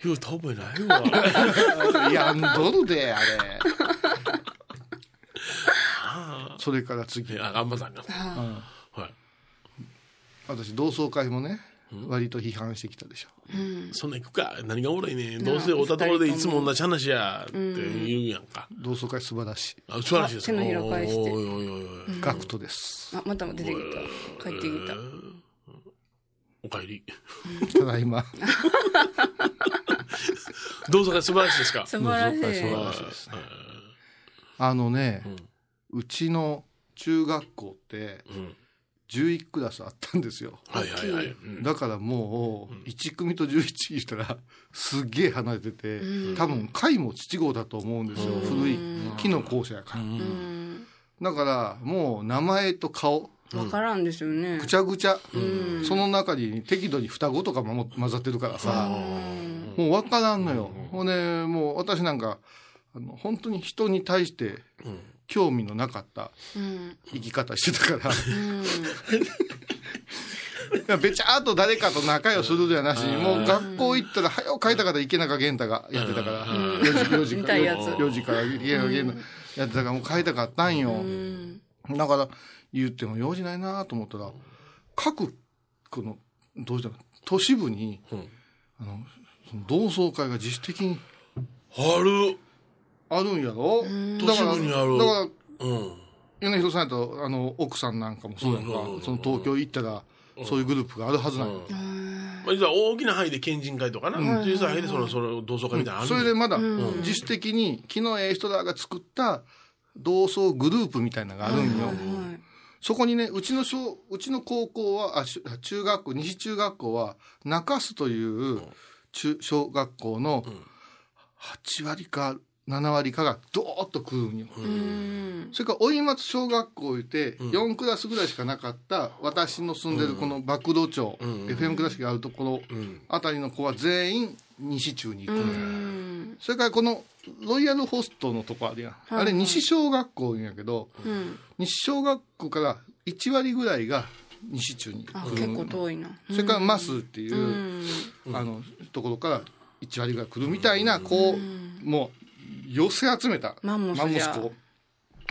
言うた覚えないわ。やんどるで、あれ。それから次。あ、頑張ったんだ。はい。私、同窓会もね、割と批判してきたでしょ。そんな行くか。何がおもろいね。どうせおたところでいつも同じ話や。って言うやんか。同窓会素晴らしい。あ、素晴らしいです手のひら返しておいおいおいおい。ガクトです。あ、また出てきた。帰ってきた。おかえり。ただいま。どうぞが素晴らしいですか？素晴らしい。素晴らしいですね。あのね、うちの中学校ってうん。11クラスあったんですよ。はいはいはい。うんだからもう、1組と11したら、すっげえ離れてて、多分、貝も土号だと思うんですよ。古い木の校舎やから。うん。だから、もう名前と顔、わからんですよね。ぐちゃぐちゃ。その中に適度に双子とかも混ざってるからさ、もうわからんのよ。ほんで、もう私なんか、あの本当に人に対して興味のなかったうん。生き方してたから、いやべちゃーっと誰かと仲良するじゃなし、もう学校行ったら、早く帰ったから池中玄太がやってたから、4時、4時から、見たいやつ4時から池中玄太やってたから、もう帰りたかったんよ。うん。だから、言っても用事ないなと思ったら、各、この、どうしたの、都市部に、うんあの、その同窓会が自主的にある。あるんやろ？だから、都市部にある。だから、うん。米広さんやと、あの、奥さんなんかもそうやんか、うん。うんうんその東京行ったら、そういうグループがあるはずなんよ。まあ、実は大きな範囲で県人会とかな、小さい範囲でその、その同窓会みたいなのあるそれでまだ、自主的に、昨日ええ人らが作った同窓グループみたいなのがあるんよ。そこにね、うちの小、うちの高校は、あ、中学校、西中学校は、中洲という中、小学校の8割か7割かがドーッと来るんよ。うん。それから、追松小学校いて、4クラスぐらいしかなかった、私の住んでるこの曝露町、FM 倉敷があるところ、あたりの子は全員西中に行く。それからこのロイヤルホストのとこあるやん。あれ西小学校言うんやけど、うん。西小学校から1割ぐらいが西中にあ、来る結構遠いな。それからマスっていう、うん。あの、ところから1割ぐらい来るみたいな、こう、もう、寄せ集めたマンモス校。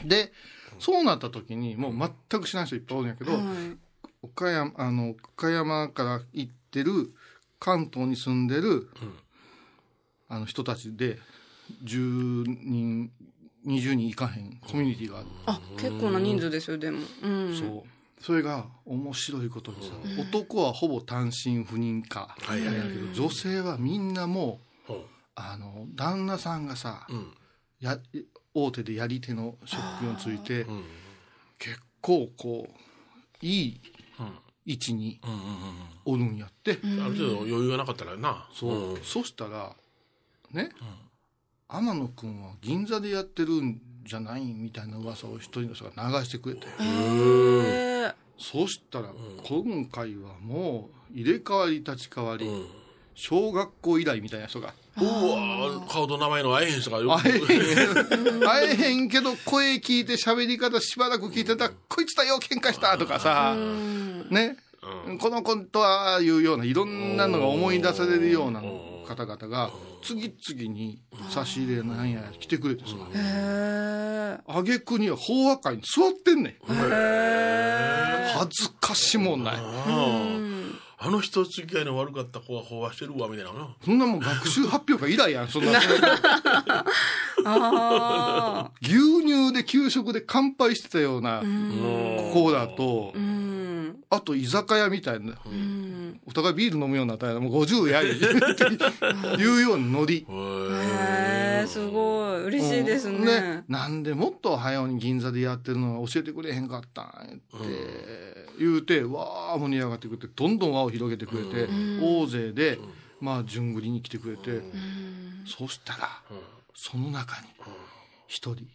で、そうなった時に、もう全く知らない人いっぱいおるんやけど、はい。岡山、あの、岡山から行ってる、関東に住んでる、あの人たちで、10人、20人いかへんコミュニティがある。あ、結構な人数ですよ、でも。うん。そう。それが面白いことにさ、男はほぼ単身赴任か。はいはいやけど、女性はみんなもう、ほあの、旦那さんがさ、ううん。や、大手でやり手の職業について、うん。結構こう、いいうん。位置にうん。うん。おるんやって。うん。ある程度余裕がなかったらな。そう、んそしたらね、天野くんは銀座でやってるんじゃないみたいな噂を一人の人が流してくれて、へえ。そうしたら今回はもう入れ替わり立ち替わり、うん。小学校以来みたいな人が。うわ顔と名前の会えへん人がよく。会えへん会えへんけど声聞いて喋り方しばらく聞いてたら、こいつだよ喧嘩したとかさ、ね、この子とはいうようないろんなのが思い出されるような方々が次々に差し入れなんや来てくれてさ、へえ。あげくには法話会に座ってんねん。へ恥ずかしもない。ああの人付き合いの悪かった子が飽和してるわ、みたいなな。そんなもん学習発表会以来やん、そんな。ああ。牛乳で給食で乾杯してたような子だとう、ん。あと居酒屋みたいな、うん。お互いビール飲むようになったらもう50やい、いうようなノリ。へえ、すごい。嬉しいですうん。ね。なんでもっと早うに銀座でやってるのは教えてくれへんかったんやって言うて、わー盛り上がってくれて、どんどん輪を広げてくれて、大勢で、まあ、順繰りに来てくれて、そしたら、その中に、一人、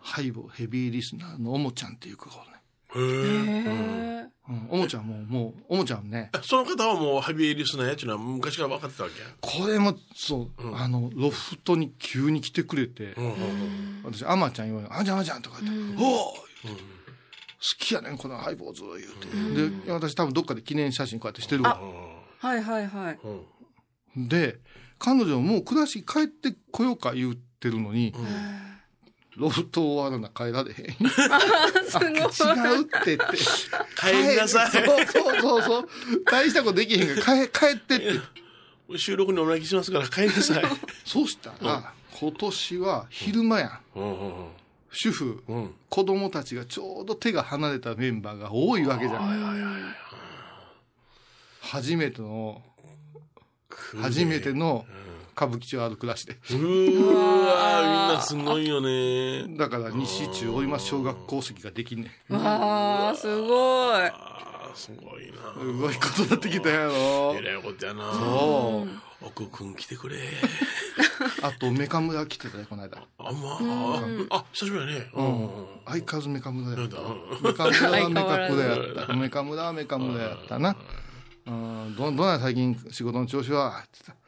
ハイボヘビーリスナーのおもちゃんっていう子がおるね。へえ。うん、おもちゃんも、もう、おもちゃんね、その方はもうハビエリスナーやっていうのは昔から分かってたわけ？や。これも、そう、あの、ロフトに急に来てくれて、私、アマちゃん言われあんちゃんあんちゃんとか言って、おー！言うて好きやねん、このハイボーズ言うて。で、私多分どっかで記念写真こうやってしてるわ。はいはいはい。うん。で、彼女もう暮らし帰ってこようか言ってるのに、ロフト終わらな帰られへん。すごい。違うってって。帰りなさい。そうそうそうそう。大したことできへんから帰帰ってって。収録にお願いしますから帰りなさい。そうしたら、今年は昼間やん。うんうん主婦、うんうん子供たちがちょうど手が離れたメンバーが多いわけじゃない。初めての、初めての歌舞伎町ある暮らしで。うーわーみんなすごいよね。だから西中追います小学校籍ができんねん。わあ、すごい。すごいな。すごいことになってきたやろえ。らいことやな。そう。奥くん来てくれ。あと、メカムラ来てたよ、この間。あ、まあ、あ、久しぶりやね。ううんん。相変わらずメカムラやった。うんメカムラはメカムラ相やった。メカムラはメカムラやったな。うん、ど、どんな最近仕事の調子は？って言ったら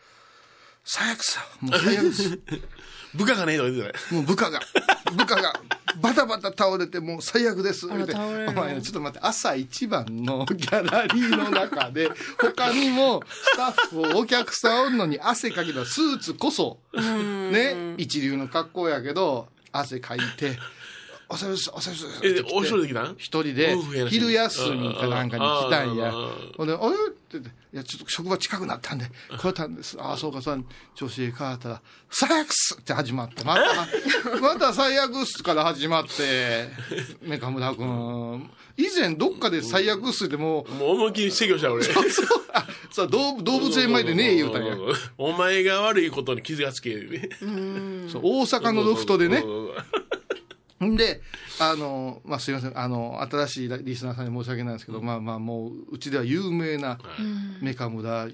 最悪さ。もう最悪です。部下がねえとか言って。もう部下が、部下が、バタバタ倒れて、もう最悪です。あら言うて倒れるお前、ちょっと待って、朝一番のギャラリーの中で、他にも、スタッフ、お客さんおんのに汗かきたスーツこそ、ね、一流の格好やけど、汗かいて、おさです、おさです。え、でお一人で来たん？一人で昼休みかなんかに来たんや。ほんで、あれ？って言って、いや、ちょっと職場近くなったんで、来れたんです。ああ、そうかさん、調子いいか、ったら、最悪っすって始まって、また、また最悪っすから始まって、メカムラ君。以前どっかで最悪っすってもう、もう思いっきり制御した俺。そう、あ、そう、動動物園前でねえ言うたんや。お前が悪いことに気がつけね。そう大阪のロフトでね で、あの、まあ、すいません、あの、新しいリスナーさんに申し訳ないんですけど、まあまあ、もう、うちでは有名なメカムラ、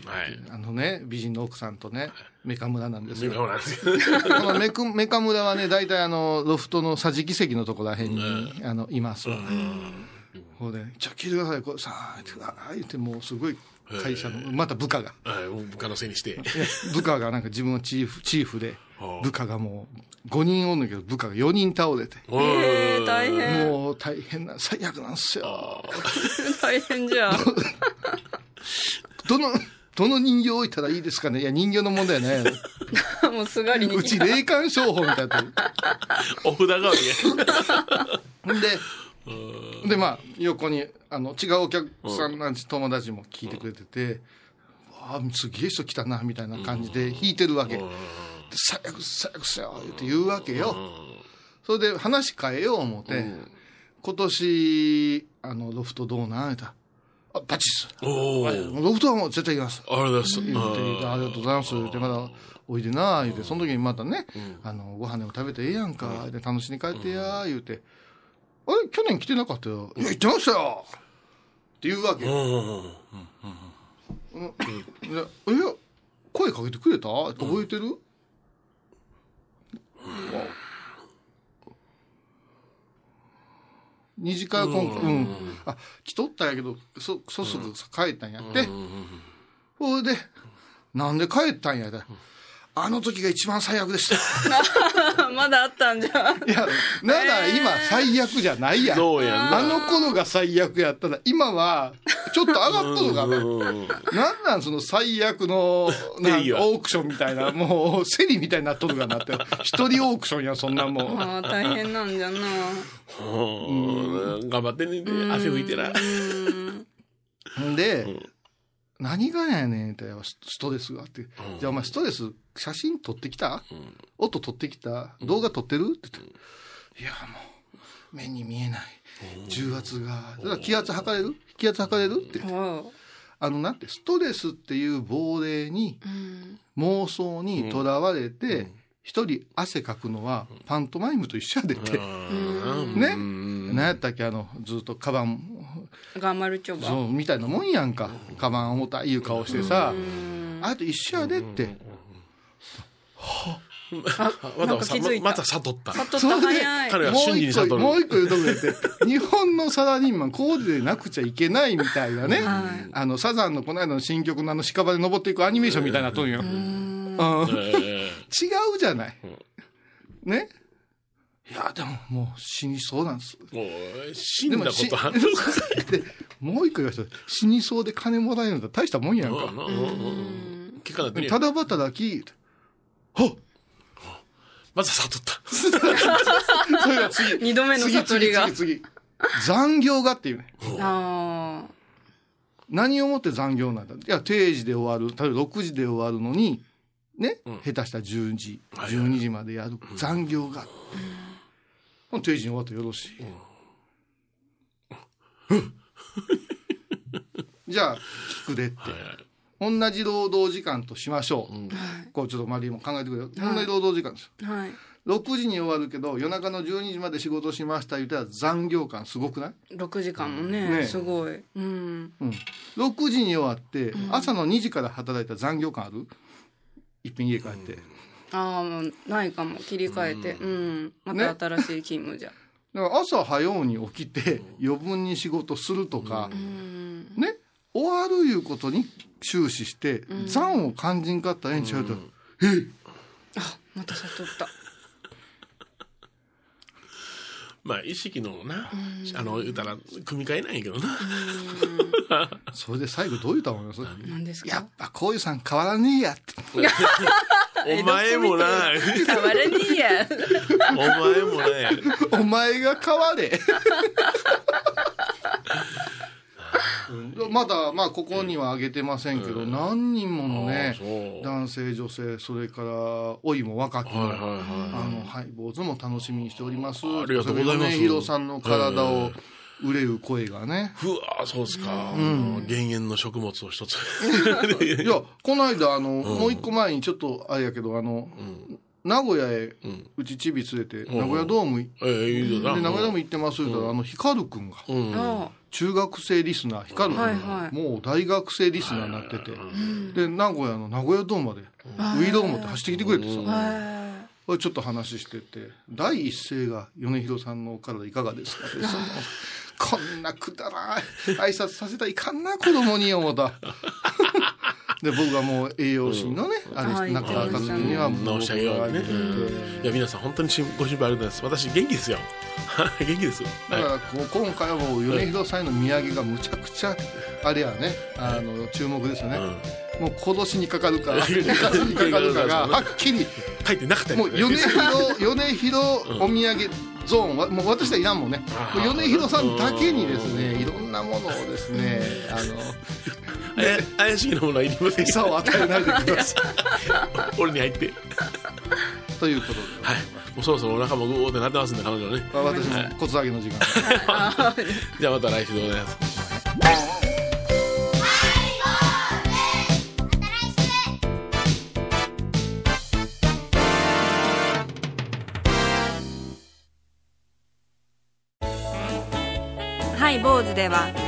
あのね、美人の奥さんとね、メカムラなんですよ。なんですよ。このメクメカムラはね、大体あの、ロフトの桟敷席のところらへん。に、あの、いますわ。ほうで、ちょ、聞いてください、これさあ、ってああ言って、もうすごい会社の、また部下が。部下のせいにして。部下がなんか自分のチーフ、チーフではあ、部下がもう5人おんだけど、部下が4人倒れて。えー、大変。もう大変な、最悪なんですよ。大変じゃん。どの、どの人形置いたらいいですかね？いや、人形の問題はね。もうすがりに。うち霊感商法みたいなや お札代わりつ。で、で、まあ、横に、あの、違うお客さんなんち友達も聞いてくれてて、わあ、すげえ人来たな、みたいな感じで弾いてるわけ。で最悪、最悪っすよ、って言うわけよ。それで話変えよう思って、今年、あの、ロフトどうなんたらあ、バチっす。ロフトはもう絶対行きます。がとうございます。ありがとうございます。言って、まだ、おいでな、言って、その時にまたね、あの、ご飯でも食べてええやんか、で、楽しんで帰ってや、言うて、あれ、去年来てなかったよ。いや、行ってましたよって言うわけ。うんうんうんでえ、声かけてくれた？覚えてる、二次会今回、うん。あ、来とったんやけど、そ、そすぐ帰ったんやって。ほいで、なんで帰ったんやで。あの時が一番最悪でした。まだあったんじゃん。いや、なら今最悪じゃないやん。そうやあの頃が最悪やったら、今は、ちょっと上がっとるがね。なんなんその最悪の、なんかオークションみたいな、もう、競りみたいになっとるがなって。一人オークションや、そんなもん。ああ、大変なんじゃな。うん頑張ってね。汗拭いてな。んで、何がやねんって、ストレスがあって。じゃあお前ストレス、写真撮ってきた、音撮ってきた？動画撮ってる？って言って。いや、もう、目に見えない。重圧が。だから気圧測れる？気圧測れるって。あの、なんて、ストレスっていう亡霊に、妄想にとらわれて、一人汗かくのは、パントマイムと一緒やでって。ね。何やったっけ？あの、ずっとカバン、頑張るちょば。そう、みたいなもんやんか。カバン重たいいう顔してさ、あと一緒やでって。まな んたさか気づいた。また悟った。悟った。それで早い。彼はもう一個、瞬時に悟る。もう一個言うとくれて、日本のサラリーマン、こうでなくちゃいけないみたいなね。はい。あの、サザンのこの間の新曲のあの屍で登っていくアニメーションみたいなとん。よ。違うじゃない。ね？いや、でももう死にそうなんです。ーもう、死んだことある。で、もう一個言わせて、死にそうで金もらえるんだ。大したもんやんか。ただ働き、はっまた悟った。それが次。二度目の悟りが。次、次、次。残業がっていうね。ああ。何をもって残業なんだ？いや、定時で終わる。例えば6時で終わるのに、ね、下手したら10時、はい12時までやる残業が。定時に終わってよろしい。じゃあ、聞くでって。同じ労働時間としましょう。こうちょっとマリーも考えてくれよ。同じ労働時間です。はい。6時に終わるけど夜中の12時まで仕事しました言ったら残業感すごくない、6時間もね、ねすごい。うん。うん、6時に終わって、朝の2時から働いた残業感ある？一品家帰って、ああ、ないかも。切り替えて。うん。まねた新しい勤務じゃ。だから朝早うに起きて余分に仕事するとか、うん。ね終わるいうことに終始して、残を感じんかったらええんちゃうと、あ、また悟った。まあ、意識のな、あの、言うたら、組み替えないんやけどな。それで最後どう言ったと思います？何ですか？やっぱこういうさん変わらねえやって。お前もな、変わらねえや。お前もね、お前が変われ。うん。まだ、まあ、ここには挙げてませんけど、何人ものね男性、女性、それから、老いも若きも、はいあの、ハイボーズも楽しみにしております。ありがとうございます。それから米広さんの体を憂う声がね。ふわそうですか。減塩の食物を一つ。いや、この間、あの、もう一個前にちょっと、あれやけど、あの、名古屋へ、うちちび連れて、名古屋ドーム。で名古屋ドーム行ってます言うたら、あの、ヒカルくんが、うん。あ中学生リスナー、ヒカルくんが、もう大学生リスナーになってて、で、名古屋の名古屋ドームまで、ウイロー持って走ってきてくれてさ、ちょっと話してて、第一声が米広さんのお体いかがですかって、そ のこんなくだらない挨拶させたらいかんな、子供に思った。で、僕がもう栄養士のね、あはい。れ、中川和樹にはもう申し上げようね。いや、皆さん本当にしご心配ありがとうございます。私、元気ですよ。元気です。だかはらこう今回はもう米広さんへの土産がむちゃくちゃあれやねあの注目ですよね、い。うん。もう今年にかかるか生活にかかるかが はっきり。書いてなかったりもう米広米広お土産ゾーンはもう私はいらんもんね。米広さんだけにですねいろんなものをですねあのえ怪しげなものはいりません餌を与えないでくださ俺に入って。いということで、はい。もうそろそろお腹もグーってなってますんで、彼女ね。まあ私も骨上げの時間 じゃあまた来週でございます。はい、坊主では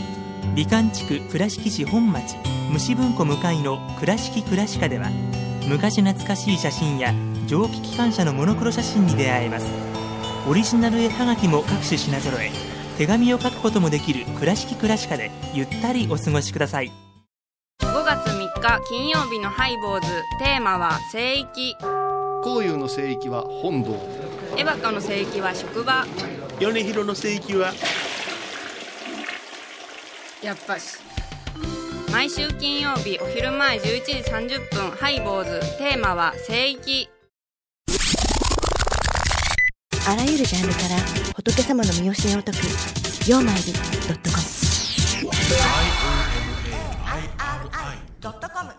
美観地区倉敷市本町虫文庫向かいの「倉敷倉歯科」では昔懐かしい写真や蒸気機関車のモノクロ写真に出会えます。オリジナル絵はがきも各種品揃え手紙を書くこともできる「倉敷倉歯科」でゆったりお過ごしください。5月3日金曜日のハイボーズテーマは聖域。紅葉の聖域は本堂。エバカの聖域は職場。米広の聖域は、やっぱし。毎週金曜日お昼前11時30分ハイボーズ。テーマは「聖域」あらゆるジャンルから仏様の身教えを解く「曜マイルドットコム」